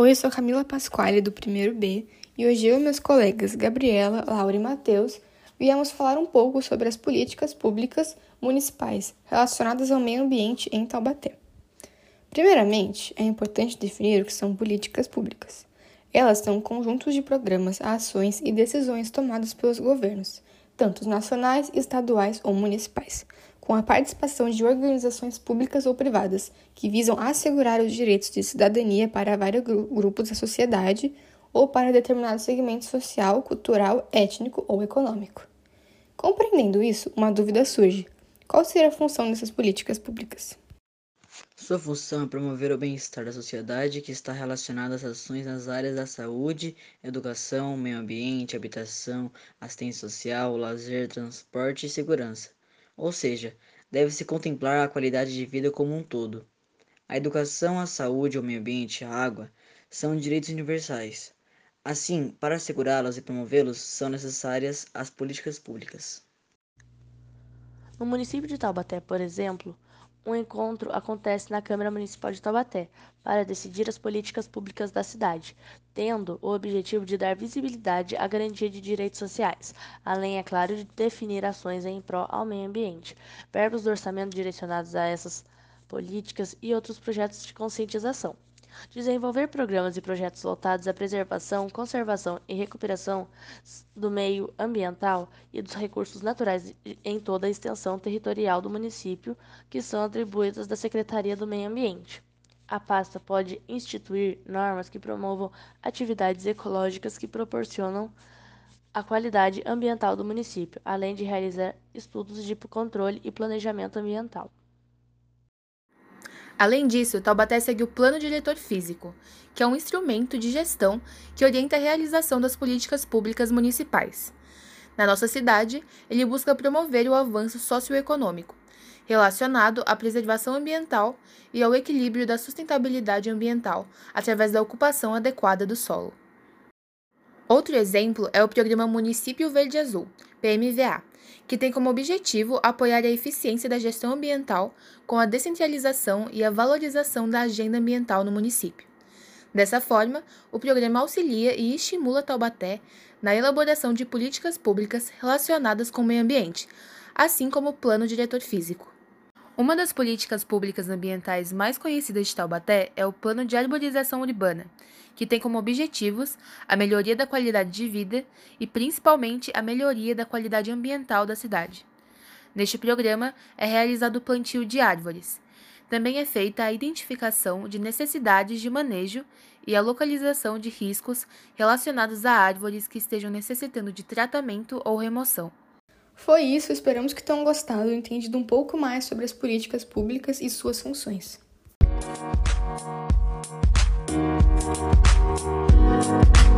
Oi, eu sou Camila Pasquale, do primeiro B, e hoje eu e meus colegas Gabriela, Laura e Matheus viemos falar um pouco sobre as políticas públicas municipais relacionadas ao meio ambiente em Taubaté. Primeiramente, é importante definir o que são políticas públicas. Elas são conjuntos de programas, ações e decisões tomadas pelos governos, tanto nacionais, estaduais ou municipais, com a participação de organizações públicas ou privadas, que visam assegurar os direitos de cidadania para vários grupos da sociedade ou para determinado segmento social, cultural, étnico ou econômico. Compreendendo isso, uma dúvida surge: qual seria a função dessas políticas públicas? Sua função é promover o bem-estar da sociedade que está relacionada às ações nas áreas da saúde, educação, meio ambiente, habitação, assistência social, lazer, transporte e segurança ou seja, deve-se contemplar a qualidade de vida como um todo. A educação, a saúde, o meio ambiente a água são direitos universais. Assim, para assegurá-los e promovê-los, são necessárias as políticas públicas. No município de Taubaté, por exemplo, um encontro acontece na Câmara Municipal de Taubaté para decidir as políticas públicas da cidade, tendo o objetivo de dar visibilidade à garantia de direitos sociais, além, é claro, de definir ações em prol ao meio ambiente, verbos do orçamento direcionados a essas políticas e outros projetos de conscientização. Desenvolver programas e projetos voltados à preservação, conservação e recuperação do meio ambiental e dos recursos naturais em toda a extensão territorial do município, que são atribuídas da Secretaria do Meio Ambiente. A pasta pode instituir normas que promovam atividades ecológicas que proporcionam a qualidade ambiental do município, além de realizar estudos de controle e planejamento ambiental. Além disso, Taubaté segue o Plano Diretor Físico, que é um instrumento de gestão que orienta a realização das políticas públicas municipais. Na nossa cidade, ele busca promover o avanço socioeconômico, relacionado à preservação ambiental e ao equilíbrio da sustentabilidade ambiental através da ocupação adequada do solo. Outro exemplo é o programa Município Verde Azul, PMVA, que tem como objetivo apoiar a eficiência da gestão ambiental com a descentralização e a valorização da agenda ambiental no município. Dessa forma, o programa auxilia e estimula Taubaté na elaboração de políticas públicas relacionadas com o meio ambiente, assim como o plano diretor físico. Uma das políticas públicas ambientais mais conhecidas de Taubaté é o Plano de Arborização Urbana, que tem como objetivos a melhoria da qualidade de vida e principalmente a melhoria da qualidade ambiental da cidade. Neste programa é realizado o plantio de árvores. Também é feita a identificação de necessidades de manejo e a localização de riscos relacionados a árvores que estejam necessitando de tratamento ou remoção. Foi isso, esperamos que tenham gostado e entendido um pouco mais sobre as políticas públicas e suas funções. Música